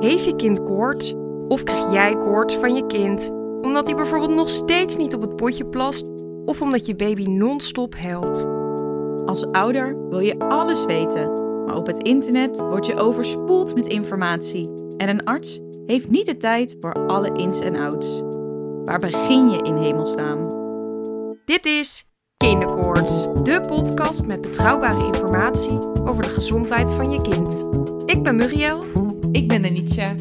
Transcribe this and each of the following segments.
Heeft je kind koorts? Of krijg jij koorts van je kind? Omdat hij bijvoorbeeld nog steeds niet op het potje plast? Of omdat je baby non-stop huilt? Als ouder wil je alles weten, maar op het internet word je overspoeld met informatie. En een arts heeft niet de tijd voor alle ins en outs. Waar begin je in hemelsnaam? Dit is Kinderkoorts, de podcast met betrouwbare informatie over de gezondheid van je kind. Ik ben Muriel. Ik ben Denietje.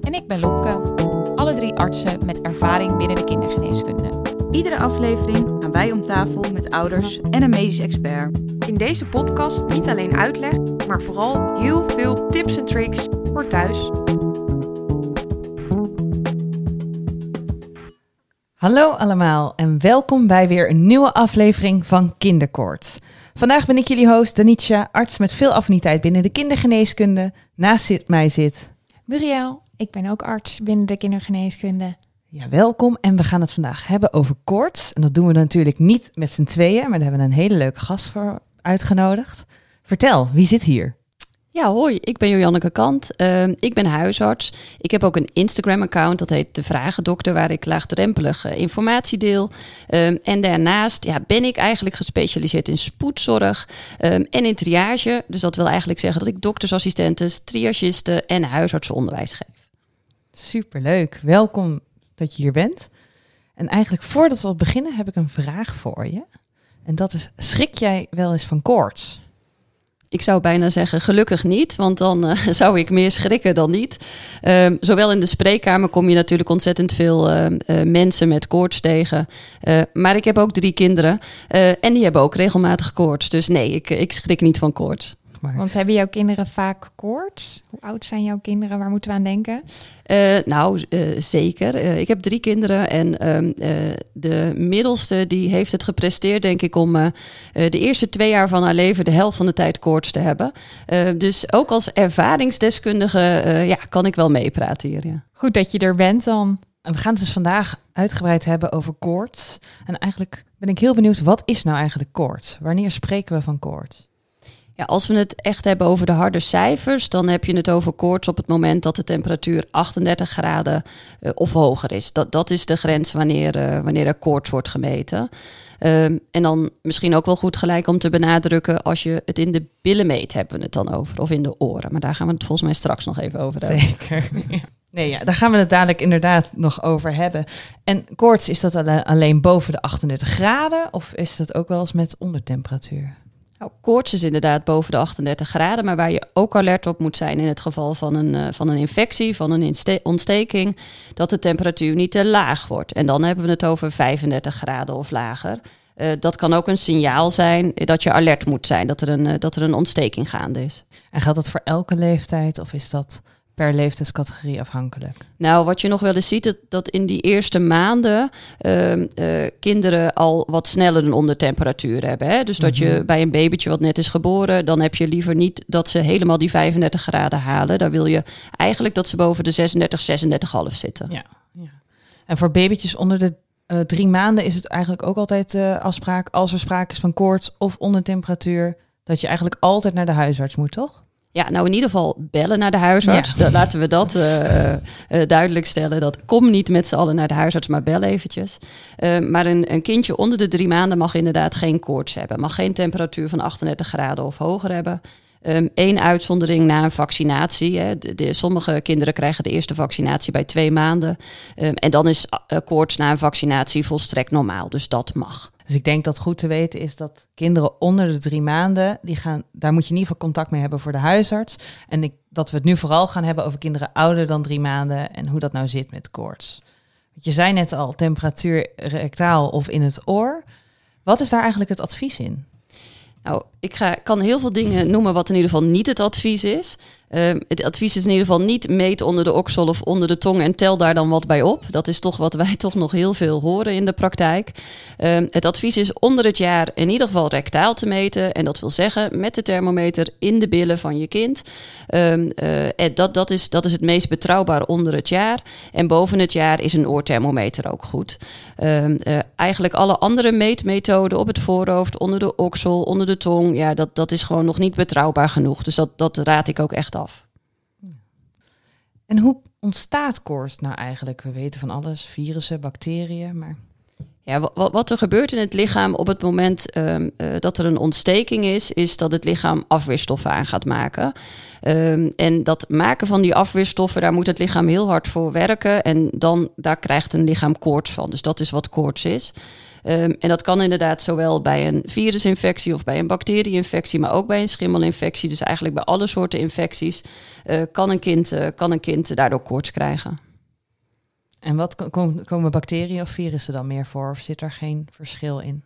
En ik ben Lopke. Alle drie artsen met ervaring binnen de kindergeneeskunde. Iedere aflevering gaan wij om tafel met ouders en een medisch expert. In deze podcast niet alleen uitleg, maar vooral heel veel tips en tricks voor thuis. Hallo allemaal en welkom bij weer een nieuwe aflevering van Kinderkoorts. Vandaag ben ik jullie host Danica, arts met veel affiniteit binnen de kindergeneeskunde. Naast mij zit... Muriel, ik ben ook arts binnen de kindergeneeskunde. Ja, welkom en we gaan het vandaag hebben over koorts. En dat doen we natuurlijk niet met z'n tweeën, maar daar hebben we een hele leuke gast voor uitgenodigd. Vertel, wie zit hier? Ja, hoi, ik ben Jojanneke Kant. Uh, ik ben huisarts. Ik heb ook een Instagram-account, dat heet De Vragendokter, waar ik laagdrempelig uh, informatie deel. Um, en daarnaast ja, ben ik eigenlijk gespecialiseerd in spoedzorg um, en in triage. Dus dat wil eigenlijk zeggen dat ik doktersassistenten, triagisten en huisartsenonderwijs geef. Superleuk, welkom dat je hier bent. En eigenlijk voordat we beginnen heb ik een vraag voor je. En dat is, schrik jij wel eens van koorts? Ik zou bijna zeggen, gelukkig niet, want dan uh, zou ik meer schrikken dan niet. Um, zowel in de spreekkamer kom je natuurlijk ontzettend veel uh, uh, mensen met koorts tegen. maar ik heb ook drie kinderen en die hebben ook regelmatig koorts. Dus nee, ik, ik schrik niet van koorts. Maar... Want hebben jouw kinderen vaak koorts? Hoe oud zijn jouw kinderen? Waar moeten we aan denken? Uh, nou, uh, zeker. Uh, ik heb drie kinderen en ehm, de middelste die heeft het gepresteerd, denk ik, om de eerste twee jaar van haar leven de helft van de tijd koorts te hebben. dus ook als ervaringsdeskundige ja, kan ik wel meepraten hier. Ja. Goed dat je er bent dan. En we gaan het dus vandaag uitgebreid hebben over koorts. En eigenlijk ben ik heel benieuwd, wat is nou eigenlijk koorts? Wanneer spreken we van koorts? Ja, als we het echt hebben over de harde cijfers, dan heb je het over koorts op het moment dat de temperatuur 38 graden uh, of hoger is. Dat, dat is de grens wanneer, uh, wanneer er koorts wordt gemeten. Um, en dan misschien ook wel goed gelijk om te benadrukken, als je het in de billen meet, hebben we het dan over, of in de oren. Maar daar gaan we het volgens mij straks nog even over hebben. Zeker. Nee, ja, daar gaan we het dadelijk inderdaad nog over hebben. En koorts, is dat alleen boven de 38 graden of is dat ook wel eens met ondertemperatuur? Nou, koorts is inderdaad boven de 38 graden, maar waar je ook alert op moet zijn in het geval van een, uh, van een infectie, van een ontsteking, dat de temperatuur niet te laag wordt. En dan hebben we het over 35 graden of lager. Uh, dat kan ook een signaal zijn dat je alert moet zijn, dat er een, uh, dat er een ontsteking gaande is. En geldt dat voor elke leeftijd of is dat per leeftijdscategorie afhankelijk? Nou, wat je nog wel eens ziet, dat, dat in die eerste maanden uh, uh, kinderen al wat sneller een ondertemperatuur hebben. Hè? Dus dat mm -hmm. je bij een babytje wat net is geboren, dan heb je liever niet dat ze helemaal die 35 graden halen. Daar wil je eigenlijk dat ze boven de 36, 36,5 zitten. Ja, ja. En voor babytjes onder de uh, drie maanden is het eigenlijk ook altijd uh, afspraak, als er sprake is van koorts of ondertemperatuur, dat je eigenlijk altijd naar de huisarts moet, toch? Ja, nou in ieder geval bellen naar de huisarts. Ja. laten we dat uh, uh, duidelijk stellen. Dat kom niet met z'n allen naar de huisarts, maar bel eventjes. Uh, maar een, een, kindje onder de drie maanden mag inderdaad geen koorts hebben. Mag geen temperatuur van 38 graden of hoger hebben. Eén um, uitzondering na een vaccinatie. Hè. De, de, sommige kinderen krijgen de eerste vaccinatie bij twee maanden. Um, en dan is koorts na een vaccinatie volstrekt normaal. Dus dat mag. Dus ik denk dat goed te weten is dat kinderen onder de drie maanden, die gaan, daar moet je in ieder geval contact mee hebben voor de huisarts. En ik, dat we het nu vooral gaan hebben over kinderen ouder dan drie maanden en hoe dat nou zit met koorts. Je zei net al, temperatuur rectaal of in het oor. Wat is daar eigenlijk het advies in? Nou, ik kan heel veel dingen noemen wat in ieder geval niet het advies is. Uh, het advies is in ieder geval niet meet onder de oksel of onder de tong en tel daar dan wat bij op. Dat is toch wat wij toch nog heel veel horen in de praktijk. Uh, het advies is onder het jaar in ieder geval rectaal te meten. En dat wil zeggen met de thermometer in de billen van je kind. Uh, dat, dat, is, dat is het meest betrouwbaar onder het jaar. En boven het jaar is een oorthermometer ook goed. eigenlijk alle andere meetmethoden op het voorhoofd, onder de oksel, onder de tong, ja, dat, dat is gewoon nog niet betrouwbaar genoeg. Dus dat, dat raad ik ook echt af. En hoe ontstaat koorts nou eigenlijk? We weten van alles, virussen, bacteriën, maar... Ja, wat, wat er gebeurt in het lichaam op het moment um, uh, dat er een ontsteking is, is dat het lichaam afweerstoffen aan gaat maken. Um, en dat maken van die afweerstoffen, daar moet het lichaam heel hard voor werken. En dan daar krijgt een lichaam koorts van. Dus dat is wat koorts is. Um, en dat kan inderdaad zowel bij een virusinfectie of bij een bacterieinfectie, maar ook bij een schimmelinfectie. Dus eigenlijk bij alle soorten infecties uh, kan, een kind, uh, kan een kind daardoor koorts krijgen. En wat komen bacteriën of virussen dan meer voor? Of zit er geen verschil in?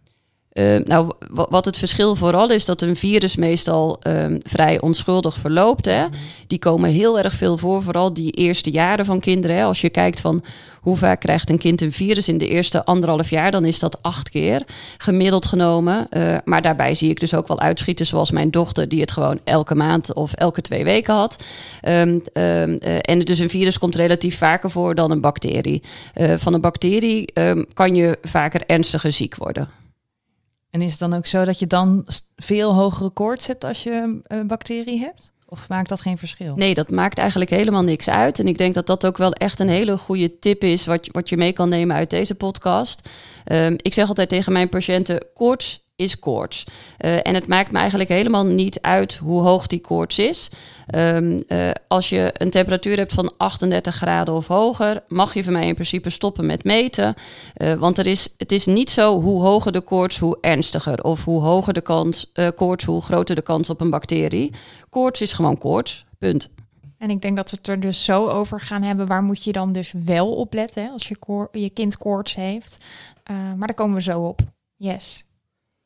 Uh, nou, wat het verschil vooral is, dat een virus meestal um, vrij onschuldig verloopt. Hè. Die komen heel erg veel voor, vooral die eerste jaren van kinderen. Hè. Als je kijkt van hoe vaak krijgt een kind een virus in de eerste anderhalf jaar, dan is dat acht keer gemiddeld genomen. Uh, maar daarbij zie ik dus ook wel uitschieten, zoals mijn dochter, die het gewoon elke maand of elke twee weken had. Um, um, uh, en dus een virus komt relatief vaker voor dan een bacterie. Van een bacterie kan je vaker ernstiger ziek worden. En is het dan ook zo dat je dan veel hogere koorts hebt als je een bacterie hebt? Of maakt dat geen verschil? Nee, dat maakt eigenlijk helemaal niks uit. En ik denk dat dat ook wel echt een hele goede tip is wat, wat je mee kan nemen uit deze podcast. Um, ik zeg altijd tegen mijn patiënten, koorts is koorts. Uh, en het maakt me eigenlijk helemaal niet uit hoe hoog die koorts is. Um, uh, als je een temperatuur hebt van 38 graden of hoger, mag je van mij in principe stoppen met meten. Uh, want er is, het is niet zo hoe hoger de koorts, hoe ernstiger. Of hoe hoger de kans, koorts, hoe groter de kans op een bacterie. Koorts is gewoon koorts, punt. En ik denk dat we het er dus zo over gaan hebben. Waar moet je dan dus wel op letten als je, je kind koorts heeft? maar daar komen we zo op. Yes.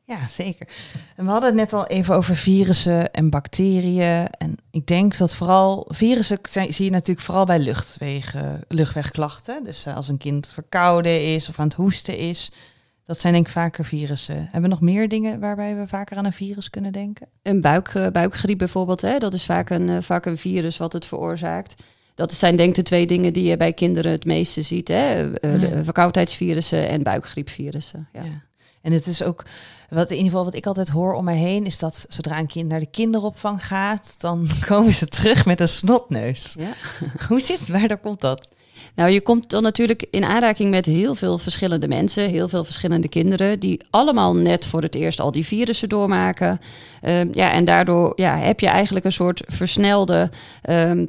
Ja, zeker. En we hadden het net al even over virussen en bacteriën. En ik denk dat vooral virussen zijn, zie je natuurlijk vooral bij luchtwegen, luchtwegklachten. Dus als een kind verkouden is of aan het hoesten is. Dat zijn denk ik vaker virussen. Hebben we nog meer dingen waarbij we vaker aan een virus kunnen denken? Een buik, uh, buikgriep bijvoorbeeld, hè? dat is vaak een, uh, vaak een virus wat het veroorzaakt. Dat zijn denk ik de twee dingen die je bij kinderen het meeste ziet. Hè? Ja. Verkoudheidsvirussen en buikgriepvirussen. Ja. ja. En het is ook, wat in ieder geval wat ik altijd hoor om mij heen, is dat zodra een kind naar de kinderopvang gaat, dan komen ze terug met een snotneus. Ja. Hoe zit het? Waar komt dat? Nou, je komt dan natuurlijk in aanraking met heel veel verschillende mensen, heel veel verschillende kinderen, die allemaal net voor het eerst al die virussen doormaken. Uh, ja, en daardoor ja, heb je eigenlijk een soort versnelde, uh, uh,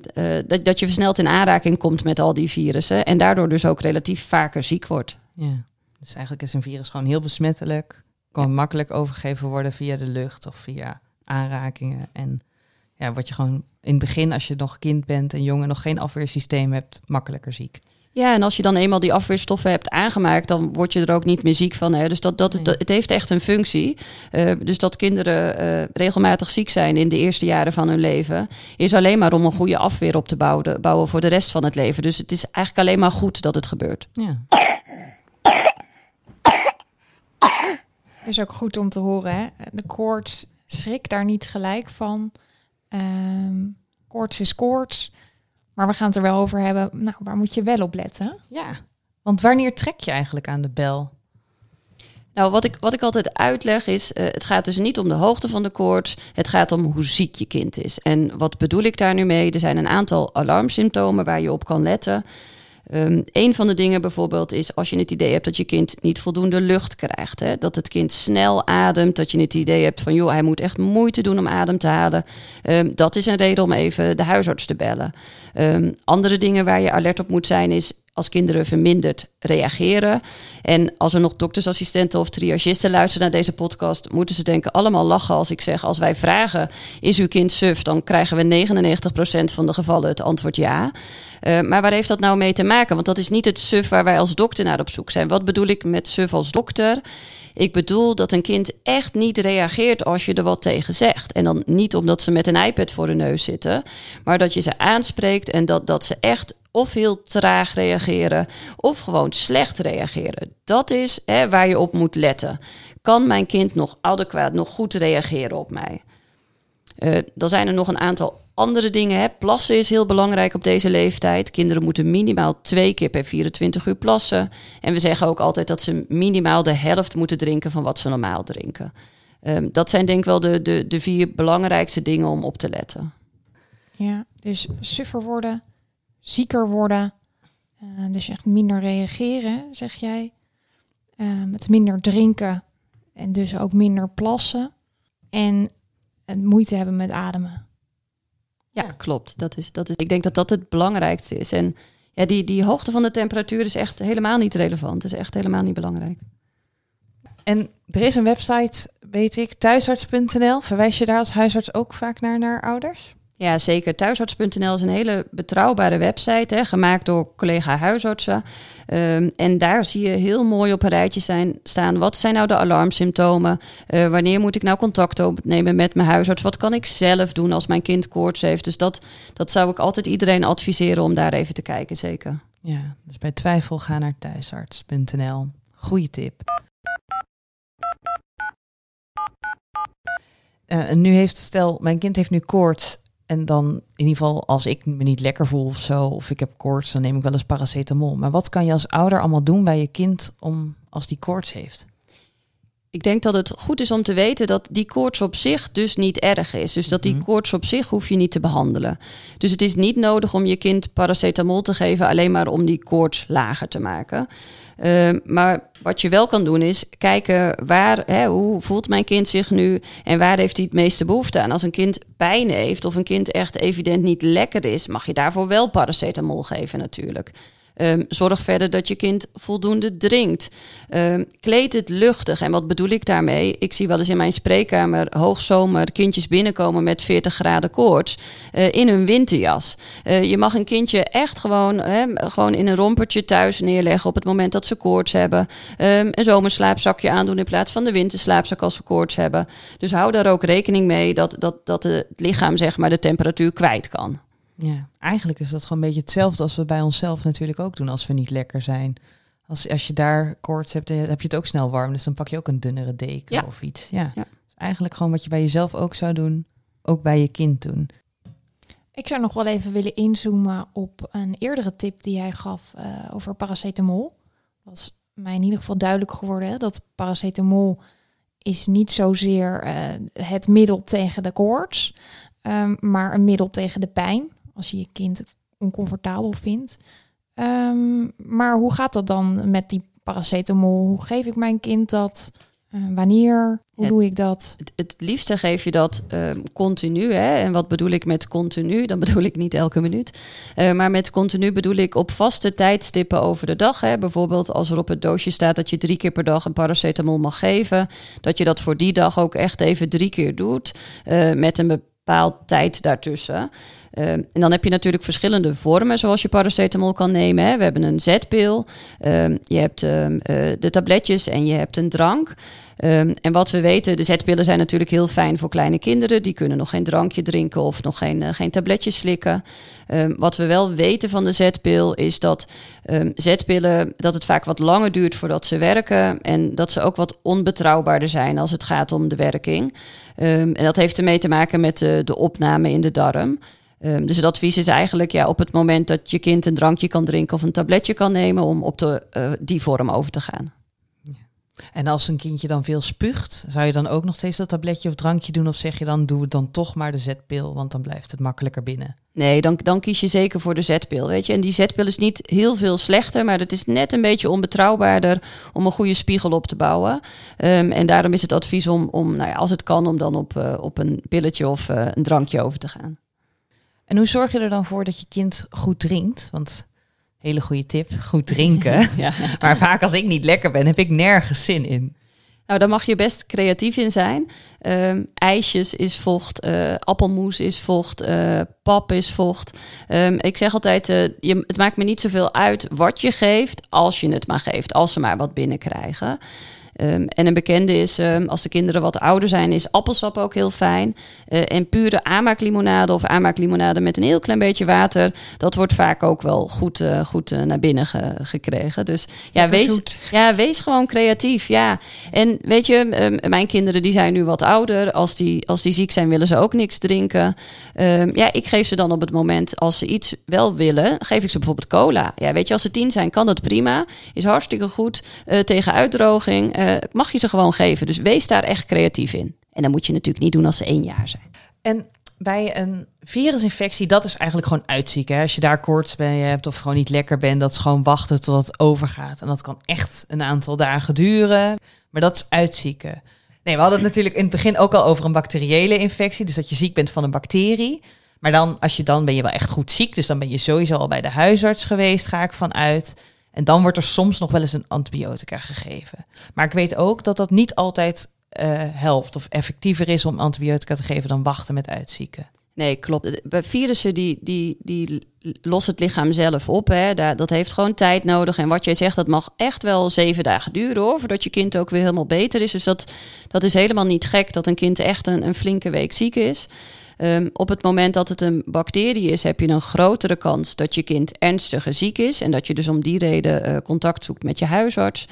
dat, dat je versneld in aanraking komt met al die virussen en daardoor dus ook relatief vaker ziek wordt. Ja. Dus eigenlijk is een virus gewoon heel besmettelijk. Kan makkelijk overgegeven worden via de lucht of via aanrakingen. En ja, word je gewoon in het begin, als je nog kind bent en jong en nog geen afweersysteem hebt, makkelijker ziek. Ja, en als je dan eenmaal die afweerstoffen hebt aangemaakt, dan word je er ook niet meer ziek van. Hè? Dus dat, dat, nee. dat, het heeft echt een functie. Uh, dus dat kinderen uh, regelmatig ziek zijn in de eerste jaren van hun leven, is alleen maar om een goede afweer op te bouwen, bouwen voor de rest van het leven. Dus het is eigenlijk alleen maar goed dat het gebeurt. Ja. Is ook goed om te horen. Hè? De koorts, schrik daar niet gelijk van. Um, koorts is koorts. Maar we gaan het er wel over hebben. Nou, waar moet je wel op letten? Ja, want wanneer trek je eigenlijk aan de bel? Nou, wat ik, wat ik altijd uitleg is, uh, het gaat dus niet om de hoogte van de koorts. Het gaat om hoe ziek je kind is. En wat bedoel ik daar nu mee? Er zijn een aantal alarmsymptomen waar je op kan letten. Um, een van de dingen bijvoorbeeld is als je het idee hebt dat je kind niet voldoende lucht krijgt. Hè? Dat het kind snel ademt. Dat je het idee hebt van joh, hij moet echt moeite doen om adem te halen. Um, dat is een reden om even de huisarts te bellen. Um, andere dingen waar je alert op moet zijn is als kinderen verminderd reageren. En als er nog doktersassistenten of triagisten luisteren naar deze podcast, moeten ze denken allemaal lachen als ik zeg: als wij vragen: is uw kind suf? Dan krijgen we 99% van de gevallen het antwoord ja. Uh, maar waar heeft dat nou mee te maken? Want dat is niet het suf waar wij als dokter naar op zoek zijn. Wat bedoel ik met suf als dokter? Ik bedoel dat een kind echt niet reageert als je er wat tegen zegt. En dan niet omdat ze met een iPad voor de neus zitten, maar dat je ze aanspreekt en dat, dat ze echt of heel traag reageren of gewoon slecht reageren. Dat is hè, waar je op moet letten. Kan mijn kind nog adequaat, nog goed reageren op mij? Uh, dan zijn er nog een aantal andere dingen. Hè. Plassen is heel belangrijk op deze leeftijd. Kinderen moeten minimaal twee keer per 24 uur plassen. En we zeggen ook altijd dat ze minimaal de helft moeten drinken van wat ze normaal drinken. Um, dat zijn denk ik wel de, de, de vier belangrijkste dingen om op te letten. Ja, dus suffer worden, zieker worden. Eh, dus echt minder reageren, zeg jij. Uh, met minder drinken en dus ook minder plassen. En het moeite hebben met ademen. Ja, klopt. Dat is, dat is, ik denk dat dat het belangrijkste is. En ja, die, die hoogte van de temperatuur is echt helemaal niet relevant. Het is echt helemaal niet belangrijk. En er is een website, weet ik, thuisarts.nl. Verwijs je daar als huisarts ook vaak naar, naar ouders? Ja, zeker. Thuisarts.nl is een hele betrouwbare website, hè, gemaakt door collega huisartsen. Um, en daar zie je heel mooi op een rijtje zijn, staan, wat zijn nou de alarmsymptomen? Uh, wanneer moet ik nou contact opnemen met mijn huisarts? Wat kan ik zelf doen als mijn kind koorts heeft? Dus dat, dat zou ik altijd iedereen adviseren om daar even te kijken, zeker. Ja, dus bij twijfel ga naar thuisarts.nl. Goeie tip. Uh, nu heeft, stel, mijn kind heeft nu koorts en dan in ieder geval als ik me niet lekker voel of zo, of ik heb koorts, dan neem ik wel eens paracetamol. Maar wat kan je als ouder allemaal doen bij je kind om als die koorts heeft? Ik denk dat het goed is om te weten dat die koorts op zich dus niet erg is. Dus dat die mhm. koorts op zich hoef je niet te behandelen. Dus het is niet nodig om je kind paracetamol te geven alleen maar om die koorts lager te maken. Ehm, maar wat je wel kan doen is kijken waar, hè, hoe voelt mijn kind zich nu en waar heeft hij het meeste behoefte aan. Als een kind pijn heeft of een kind echt evident niet lekker is, mag je daarvoor wel paracetamol geven natuurlijk. Um, zorg verder dat je kind voldoende drinkt. Um, kleed het luchtig. En wat bedoel ik daarmee? Ik zie wel eens in mijn spreekkamer hoogzomer kindjes binnenkomen met 40 graden koorts uh, in hun winterjas. Uh, je mag een kindje echt gewoon, gewoon in een rompertje thuis neerleggen op het moment dat ze koorts hebben. Um, een zomerslaapzakje aandoen in plaats van de winterslaapzak als ze koorts hebben. Dus hou daar ook rekening mee dat, dat, dat het lichaam zeg maar, de temperatuur kwijt kan. Ja, eigenlijk is dat gewoon een beetje hetzelfde als we bij onszelf natuurlijk ook doen als we niet lekker zijn. Als, als je daar koorts hebt, heb je het ook snel warm. Dus dan pak je ook een dunnere deken of iets. Ja. ja. Dus eigenlijk gewoon wat je bij jezelf ook zou doen, ook bij je kind doen. Ik zou nog wel even willen inzoomen op een eerdere tip die jij gaf uh, over paracetamol. Was mij in ieder geval duidelijk geworden hè, dat paracetamol is niet zozeer uh, het middel tegen de koorts, um, maar een middel tegen de pijn als je je kind oncomfortabel vindt. Um, maar hoe gaat dat dan met die paracetamol? Hoe geef ik mijn kind dat? Uh, wanneer? Hoe doe ik dat? Het, het, liefste geef je dat uh, continu. Hè? En wat bedoel ik met continu? Dan bedoel ik niet elke minuut. Uh, maar met continu bedoel ik op vaste tijdstippen over de dag. Hè? Bijvoorbeeld als er op het doosje staat dat je drie keer per dag een paracetamol mag geven. Dat je dat voor die dag ook echt even drie keer doet. Uh, met een bepaald tijd daartussen. Uh, en dan heb je natuurlijk verschillende vormen zoals je paracetamol kan nemen. Hè. We hebben een zetpil, uh, je hebt uh, de tabletjes en je hebt een drank. Um, en wat we weten, de zetpillen zijn natuurlijk heel fijn voor kleine kinderen. Die kunnen nog geen drankje drinken of nog geen, uh, geen tabletjes slikken. Um, wat we wel weten van de zetpil is dat um, zetpillen, dat het vaak wat langer duurt voordat ze werken. En dat ze ook wat onbetrouwbaarder zijn als het gaat om de werking. en dat heeft ermee te maken met de, de opname in de darm. Um, dus het advies is eigenlijk ja, op het moment dat je kind een drankje kan drinken of een tabletje kan nemen, om op de, uh, die vorm over te gaan. En als een kindje dan veel spuugt, zou je dan ook nog steeds dat tabletje of drankje doen? Of zeg je dan, doe het dan toch maar de zetpil, want dan blijft het makkelijker binnen? Nee, dan, dan kies je zeker voor de zetpil, weet je. En die zetpil is niet heel veel slechter, maar het is net een beetje onbetrouwbaarder om een goede spiegel op te bouwen. Um, en daarom is het advies om, om nou ja, als het kan, om dan op, uh, op een pilletje of uh, een drankje over te gaan. En hoe zorg je er dan voor dat je kind goed drinkt? Want hele goede tip, goed drinken. ja. Maar vaak als ik niet lekker ben, heb ik nergens zin in. Nou, daar mag je best creatief in zijn. Um, ijsjes is vocht, uh, appelmoes is vocht, uh, pap is vocht. Um, ik zeg altijd, uh, je, het maakt me niet zoveel uit wat je geeft, als je het maar geeft, als ze maar wat binnenkrijgen. Um, en een bekende is, um, als de kinderen wat ouder zijn, is appelsap ook heel fijn. Uh, en pure aanmaaklimonade of aanmaaklimonade met een heel klein beetje water, dat wordt vaak ook wel goed, uh, goed uh, naar binnen ge gekregen. Dus ja wees, ja, wees gewoon creatief. Ja. En weet je, um, mijn kinderen die zijn nu wat ouder. Als die, als die ziek zijn, willen ze ook niks drinken. ja, ik geef ze dan op het moment als ze iets wel willen, geef ik ze bijvoorbeeld cola. Ja, weet je, als ze tien zijn, kan dat prima. Is hartstikke goed tegen uitdroging uh, mag je ze gewoon geven. Dus wees daar echt creatief in. En dan moet je natuurlijk niet doen als ze één jaar zijn. En bij een virusinfectie, dat is eigenlijk gewoon uitzieken. Als je daar koorts bij hebt of gewoon niet lekker bent, dat is gewoon wachten tot het overgaat. En dat kan echt een aantal dagen duren, maar dat is uitzieken. Nee, we hadden het natuurlijk in het begin ook al over een bacteriële infectie, dus dat je ziek bent van een bacterie. Maar dan, als je dan ben je wel echt goed ziek, dus dan ben je sowieso al bij de huisarts geweest, ga ik vanuit. En dan wordt er soms nog wel eens een antibiotica gegeven. Maar ik weet ook dat dat niet altijd uh, helpt of effectiever is om antibiotica te geven dan wachten met uitzieken. Nee, klopt. Bij virussen die, die, die lost het lichaam zelf op. Hè. Dat heeft gewoon tijd nodig. En wat jij zegt, dat mag echt wel zeven dagen duren hoor, voordat je kind ook weer helemaal beter is. Dus dat, dat is helemaal niet gek dat een kind echt een, een flinke week ziek is. Um, op het moment dat het een bacterie is, heb je een grotere kans dat je kind ernstiger ziek is. En dat je dus om die reden uh, contact zoekt met je huisarts.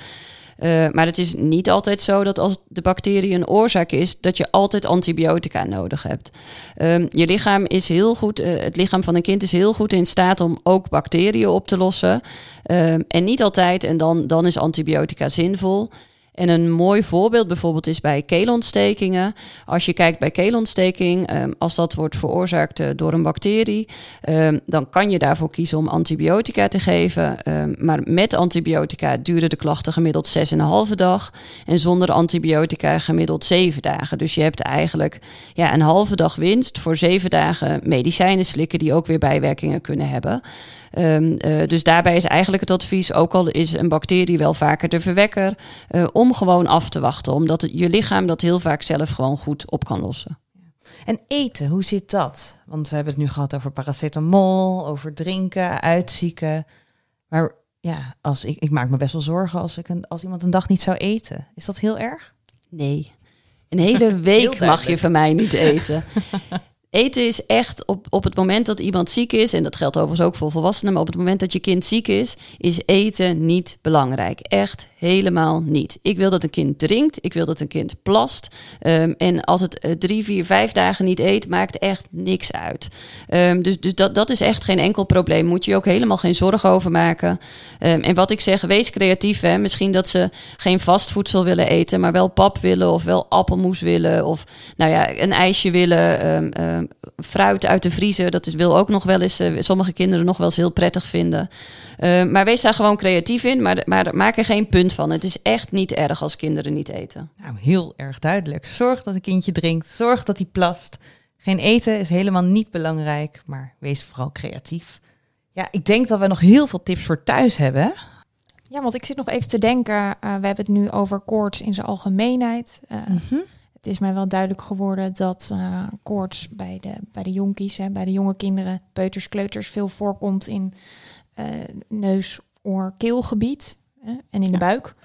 Uh, maar het is niet altijd zo dat als de bacterie een oorzaak is, dat je altijd antibiotica nodig hebt. Um, je lichaam is heel goed, uh, het lichaam van een kind is heel goed in staat om ook bacteriën op te lossen. Um, en niet altijd, en dan, dan is antibiotica zinvol. En een mooi voorbeeld bijvoorbeeld is bij keelontstekingen. Als je kijkt bij keelontsteking, um, als dat wordt veroorzaakt uh, door een bacterie, um, dan kan je daarvoor kiezen om antibiotica te geven. Um, maar met antibiotica duren de klachten gemiddeld 6,5 dag en zonder antibiotica gemiddeld 7 dagen. Dus je hebt eigenlijk ja, een halve dag winst voor 7 dagen medicijnen slikken die ook weer bijwerkingen kunnen hebben. Um, uh, dus daarbij is eigenlijk het advies, ook al is een bacterie wel vaker de verwekker, uh, om gewoon af te wachten. Omdat het, je lichaam dat heel vaak zelf gewoon goed op kan lossen. En eten, hoe zit dat? Want we hebben het nu gehad over paracetamol, over drinken, uitzieken. Maar ja, als ik, ik maak me best wel zorgen als, ik een, als iemand een dag niet zou eten. Is dat heel erg? Nee. Een hele week mag je van mij niet eten. Eten is echt op, op het moment dat iemand ziek is, en dat geldt overigens ook voor volwassenen, maar op het moment dat je kind ziek is, is eten niet belangrijk. Echt helemaal niet. Ik wil dat een kind drinkt, ik wil dat een kind plast. Um, en als het uh, drie, vier, vijf dagen niet eet, maakt echt niks uit. Um, dus dus dat, dat is echt geen enkel probleem. Moet je ook helemaal geen zorgen over maken. Um, en wat ik zeg, wees creatief. Hè. Misschien dat ze geen vastvoedsel willen eten, maar wel pap willen of wel appelmoes willen of nou ja, een ijsje willen fruit uit de vriezer, dat is, wil ook nog wel eens, uh, sommige kinderen nog wel eens heel prettig vinden. Uh, maar wees daar gewoon creatief in, maar, maar maak er geen punt van. Het is echt niet erg als kinderen niet eten. Nou, heel erg duidelijk. Zorg dat een kindje drinkt, zorg dat hij plast. Geen eten is helemaal niet belangrijk, maar wees vooral creatief. Ja, ik denk dat we nog heel veel tips voor thuis hebben. Ja, want ik zit nog even te denken. Uh, we hebben het nu over koorts in zijn algemeenheid. Uh, mm -hmm het is mij wel duidelijk geworden dat uh, koorts bij de, bij de jonkies, hè, bij de jonge kinderen, peuters, kleuters, veel voorkomt in uh, neus, oor, keelgebied hè, en in de buik.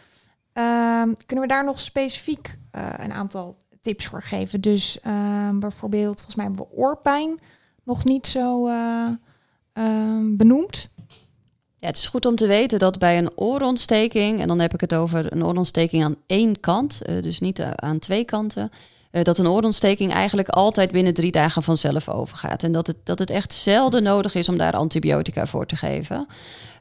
Uh, kunnen we daar nog specifiek uh, een aantal tips voor geven? Dus ehm, bijvoorbeeld, volgens mij hebben we oorpijn nog niet zo ehm, benoemd. Ja, het is goed om te weten dat bij een oorontsteking, en dan heb ik het over een oorontsteking aan één kant, uh, dus niet uh, aan twee kanten, uh, dat een oorontsteking eigenlijk altijd binnen drie dagen vanzelf overgaat. En dat het, dat het echt zelden nodig is om daar antibiotica voor te geven.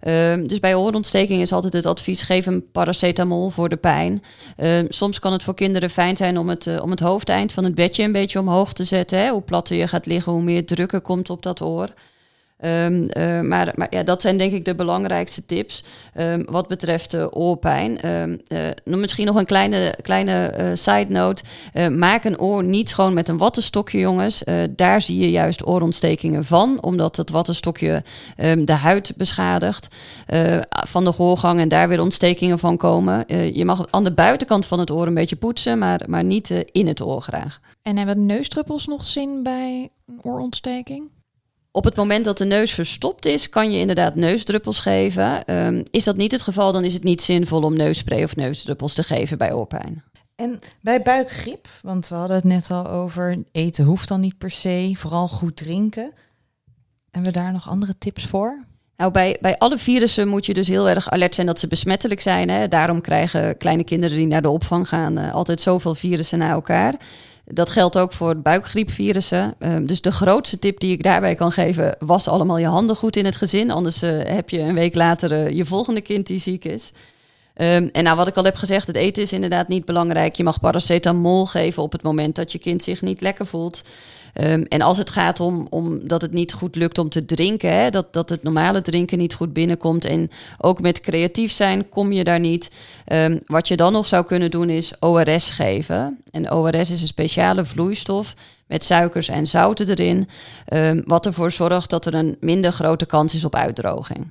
Um, dus bij oorontsteking is altijd het advies: geef een paracetamol voor de pijn. Um, soms kan het voor kinderen fijn zijn om het, om het hoofdeind van het bedje een beetje omhoog te zetten. Hè? Hoe platter je gaat liggen, hoe meer druk er komt op dat oor. Um, uh, maar, maar ja, dat zijn denk ik de belangrijkste tips um, wat betreft uh, oorpijn. Um, uh, misschien nog een kleine, kleine side note. maak een oor niet schoon met een wattenstokje, jongens. daar zie je juist oorontstekingen van, omdat het wattenstokje de huid beschadigt van de gehoorgang en daar weer ontstekingen van komen. je mag aan de buitenkant van het oor een beetje poetsen, maar, maar niet in het oor graag. En hebben neusdruppels nog zin bij een oorontsteking? Op het moment dat de neus verstopt is, kan je inderdaad neusdruppels geven. Um, is dat niet het geval, dan is het niet zinvol om neusspray of neusdruppels te geven bij oorpijn. En bij buikgriep, want we hadden het net al over, eten hoeft dan niet per se, vooral goed drinken. Hebben we daar nog andere tips voor? Nou, bij, bij alle virussen moet je dus heel erg alert zijn dat ze besmettelijk zijn. Hè? Daarom krijgen kleine kinderen die naar de opvang gaan uh, altijd zoveel virussen na elkaar. Dat geldt ook voor buikgriepvirussen. Um, dus de grootste tip die ik daarbij kan geven, was allemaal je handen goed in het gezin. Anders uh, heb je een week later uh, je volgende kind die ziek is. Um, en nou, wat ik al heb gezegd, het eten is inderdaad niet belangrijk. Je mag paracetamol geven op het moment dat je kind zich niet lekker voelt. Ehm, en als het gaat om, om dat het niet goed lukt om te drinken, hè, dat, dat het normale drinken niet goed binnenkomt en ook met creatief zijn kom je daar niet. Ehm, wat je dan nog zou kunnen doen is ORS geven. En ORS is een speciale vloeistof met suikers en zouten erin, ehm, wat ervoor zorgt dat er een minder grote kans is op uitdroging.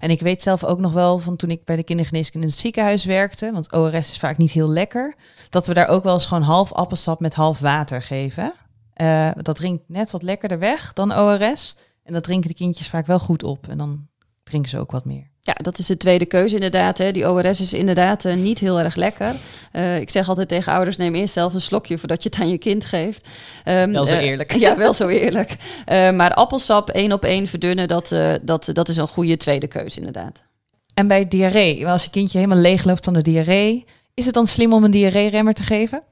En ik weet zelf ook nog wel van toen ik bij de kindergeneeskunde in het ziekenhuis werkte, want ORS is vaak niet heel lekker, dat we daar ook wel eens gewoon half appelsap met half water geven. Uh, dat drinkt net wat lekkerder weg dan ORS. En dat drinken de kindjes vaak wel goed op. En dan drinken ze ook wat meer. Ja, dat is de tweede keuze inderdaad. Hè. Die ORS is inderdaad uh, niet heel erg lekker. Uh, ik zeg altijd tegen ouders, neem eerst zelf een slokje voordat je het aan je kind geeft. Um, wel zo eerlijk. Uh, ja, wel zo eerlijk. maar appelsap één op één verdunnen, dat, dat, dat is een goede tweede keuze inderdaad. En bij diarree, als je kindje helemaal leeg loopt van de diarree, is het dan slim om een diarree-remmer te geven?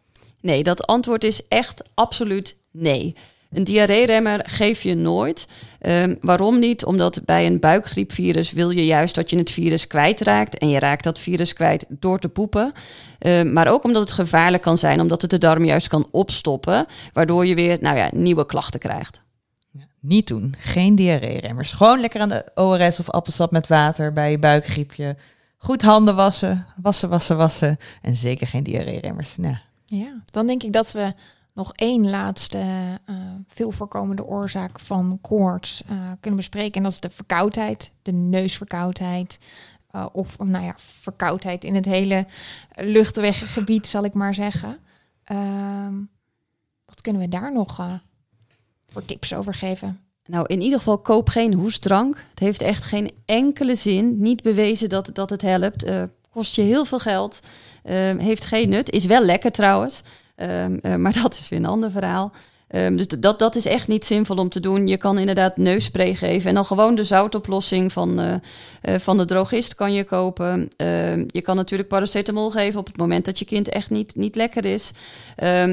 Nee, dat antwoord is echt absoluut nee. Een diarree-remmer geef je nooit. Um, waarom niet? Omdat bij een buikgriepvirus wil je juist dat je het virus kwijtraakt. En je raakt dat virus kwijt door te poepen. Um, maar ook omdat het gevaarlijk kan zijn, omdat het de darm juist kan opstoppen. Waardoor je weer nou ja, nieuwe klachten krijgt. Ja, niet doen. Geen diarree-remmers. Gewoon lekker aan de ORS of appelsap met water bij je buikgriepje. Goed handen wassen, wassen, wassen, wassen. En zeker geen diarree-remmers. Nou. Ja, dan denk ik dat we nog één laatste uh, veel voorkomende oorzaak van koorts uh, kunnen bespreken. En dat is de verkoudheid, de neusverkoudheid. Uh, of nou ja, verkoudheid in het hele luchtweggebied, zal ik maar zeggen. Ehm, wat kunnen we daar nog voor tips over geven? Nou, in ieder geval koop geen hoestdrank. Het heeft echt geen enkele zin. Niet bewezen dat, dat het helpt. kost je heel veel geld. Ehm, heeft geen nut. Is wel lekker trouwens. Um, uh, maar dat is weer een ander verhaal. Um, dus dat, dat is echt niet zinvol om te doen. Je kan inderdaad neusspray geven en dan gewoon de zoutoplossing van, uh, uh, van de drogist kan je kopen. Uh, je kan natuurlijk paracetamol geven op het moment dat je kind echt niet, niet lekker is.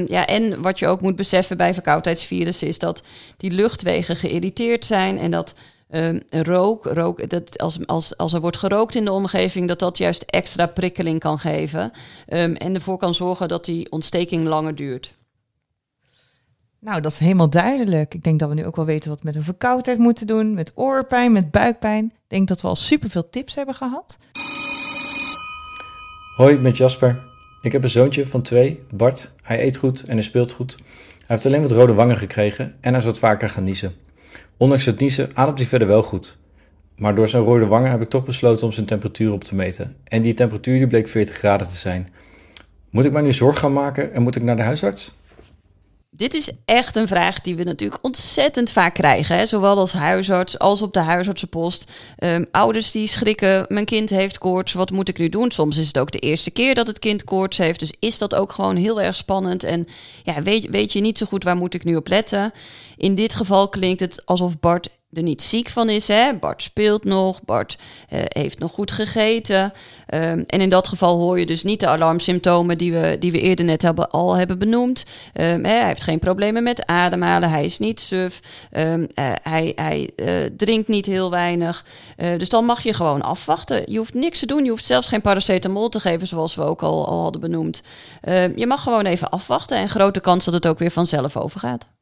Ja, en wat je ook moet beseffen bij verkoudheidsvirussen is dat die luchtwegen geïrriteerd zijn en dat Um, rook, rook dat als, als, als er wordt gerookt in de omgeving, dat dat juist extra prikkeling kan geven. Um, en ervoor kan zorgen dat die ontsteking langer duurt. Nou, dat is helemaal duidelijk. Ik denk dat we nu ook wel weten wat we met een verkoudheid moeten doen, met oorpijn, met buikpijn. Ik denk dat we al superveel tips hebben gehad. Hoi, met Jasper. Ik heb een zoontje van twee, Bart. Hij eet goed en hij speelt goed. Hij heeft alleen wat rode wangen gekregen en hij is wat vaker gaan niezen. Ondanks het niezen ademt hij verder wel goed. Maar door zijn rode wangen heb ik toch besloten om zijn temperatuur op te meten. En die temperatuur die bleek 40 graden te zijn. Moet ik mij nu zorg gaan maken en moet ik naar de huisarts? Dit is echt een vraag die we natuurlijk ontzettend vaak krijgen. Hè? Zowel als huisarts als op de huisartsenpost. Um, ouders die schrikken, mijn kind heeft koorts, wat moet ik nu doen? Soms is het ook de eerste keer dat het kind koorts heeft. Dus is dat ook gewoon heel erg spannend. En ja, weet, weet je niet zo goed waar moet ik nu op letten? In dit geval klinkt het alsof Bart er niet ziek van is. Hè? Bart speelt nog, Bart uh, heeft nog goed gegeten. Um, en in dat geval hoor je dus niet de alarmsymptomen die we, die we eerder net hebben, al hebben benoemd. Um, hè, hij heeft geen problemen met ademhalen, hij is niet suf, um, uh, hij, hij uh, drinkt niet heel weinig. dus dan mag je gewoon afwachten. Je hoeft niks te doen, je hoeft zelfs geen paracetamol te geven, zoals we ook al, al hadden benoemd. je mag gewoon even afwachten en grote kans dat het ook weer vanzelf overgaat.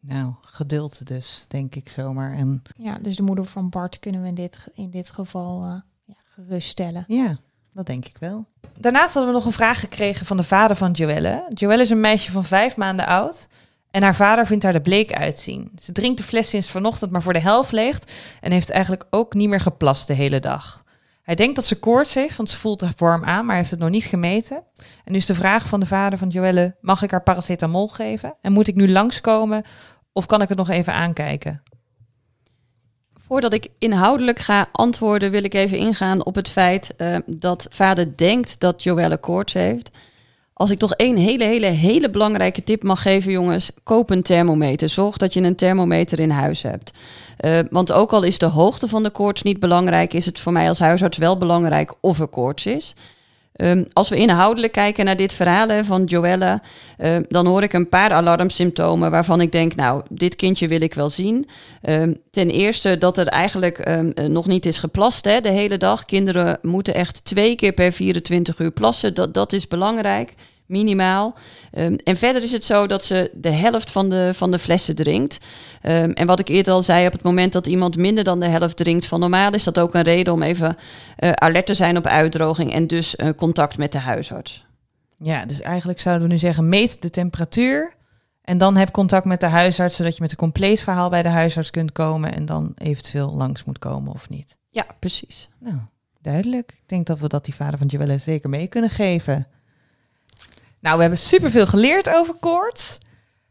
Nou, geduld dus, denk ik zomaar. En... Ja, dus de moeder van Bart kunnen we in dit, in dit geval uh, ja, geruststellen. Ja, dat denk ik wel. Daarnaast hadden we nog een vraag gekregen van de vader van Joelle. Joelle is een meisje van vijf maanden oud. En haar vader vindt haar er bleek uitzien. Ze drinkt de fles sinds vanochtend maar voor de helft leeg. En heeft eigenlijk ook niet meer geplast de hele dag. Hij denkt dat ze koorts heeft, want ze voelt het warm aan, maar heeft het nog niet gemeten. En nu is de vraag van de vader van Joelle, mag ik haar paracetamol geven? En moet ik nu langskomen of kan ik het nog even aankijken? Voordat ik inhoudelijk ga antwoorden, wil ik even ingaan op het feit uh, dat vader denkt dat Joelle koorts heeft. Als ik toch één hele, hele, hele belangrijke tip mag geven, jongens, koop een thermometer. Zorg dat je een thermometer in huis hebt. Uh, want ook al is de hoogte van de koorts niet belangrijk, is het voor mij als huisarts wel belangrijk of er koorts is. Um, als we inhoudelijk kijken naar dit verhaal van Joelle, uh, dan hoor ik een paar alarmsymptomen waarvan ik denk, nou, dit kindje wil ik wel zien. Um, ten eerste dat er eigenlijk um, nog niet is geplast hè, de hele dag. Kinderen moeten echt twee keer per 24 uur plassen, dat, dat is belangrijk. Minimaal. Ehm, en verder is het zo dat ze de helft van de, van de flessen drinkt. Ehm, en wat ik eerder al zei, op het moment dat iemand minder dan de helft drinkt van normaal, is dat ook een reden om even uh, alert te zijn op uitdroging en dus uh, contact met de huisarts. Ja, dus eigenlijk zouden we nu zeggen, meet de temperatuur. En dan heb contact met de huisarts, zodat je met een compleet verhaal bij de huisarts kunt komen en dan eventueel langs moet komen of niet. Ja, precies. Nou, duidelijk. Ik denk dat we dat die vader van Joelle zeker mee kunnen geven. Nou, we hebben superveel geleerd over koorts.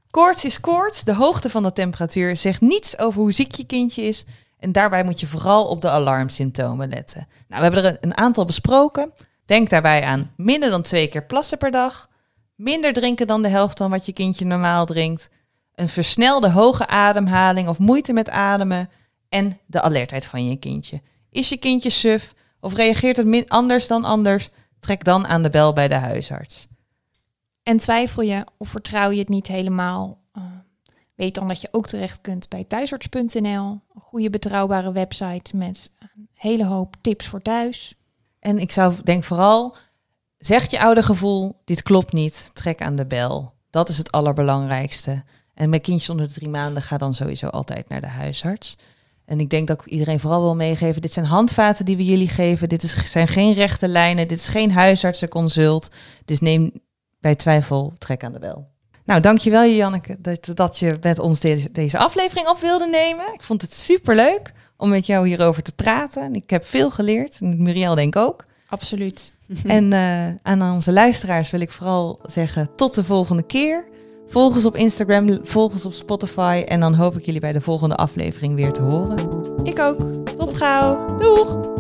Koorts is koorts. De hoogte van de temperatuur zegt niets over hoe ziek je kindje is. En daarbij moet je vooral op de alarmsymptomen letten. Nou, we hebben er een aantal besproken. Denk daarbij aan minder dan twee keer plassen per dag. Minder drinken dan de helft van wat je kindje normaal drinkt. Een versnelde hoge ademhaling of moeite met ademen. En de alertheid van je kindje. Is je kindje suf of reageert het anders dan anders? Trek dan aan de bel bij de huisarts. En twijfel je of vertrouw je het niet helemaal? Uh, weet dan dat je ook terecht kunt bij thuisarts.nl. Een goede betrouwbare website met een hele hoop tips voor thuis. En ik zou denk vooral, zeg je oude gevoel, dit klopt niet, trek aan de bel. Dat is het allerbelangrijkste. En met kindjes onder de drie maanden ga dan sowieso altijd naar de huisarts. En ik denk dat ik iedereen vooral wil meegeven, dit zijn handvaten die we jullie geven. Dit is, zijn geen rechte lijnen, dit is geen huisartsenconsult. Dus neem bij twijfel, trek aan de bel. Nou, dankjewel Janneke dat, dat je met ons deze, deze aflevering op wilde nemen. Ik vond het superleuk om met jou hierover te praten. Ik heb veel geleerd, en Muriel denk ook. Absoluut. En uh, aan onze luisteraars wil ik vooral zeggen tot de volgende keer. Volg ons op Instagram, volg ons op Spotify en dan hoop ik jullie bij de volgende aflevering weer te horen. Ik ook. Tot gauw. Doeg!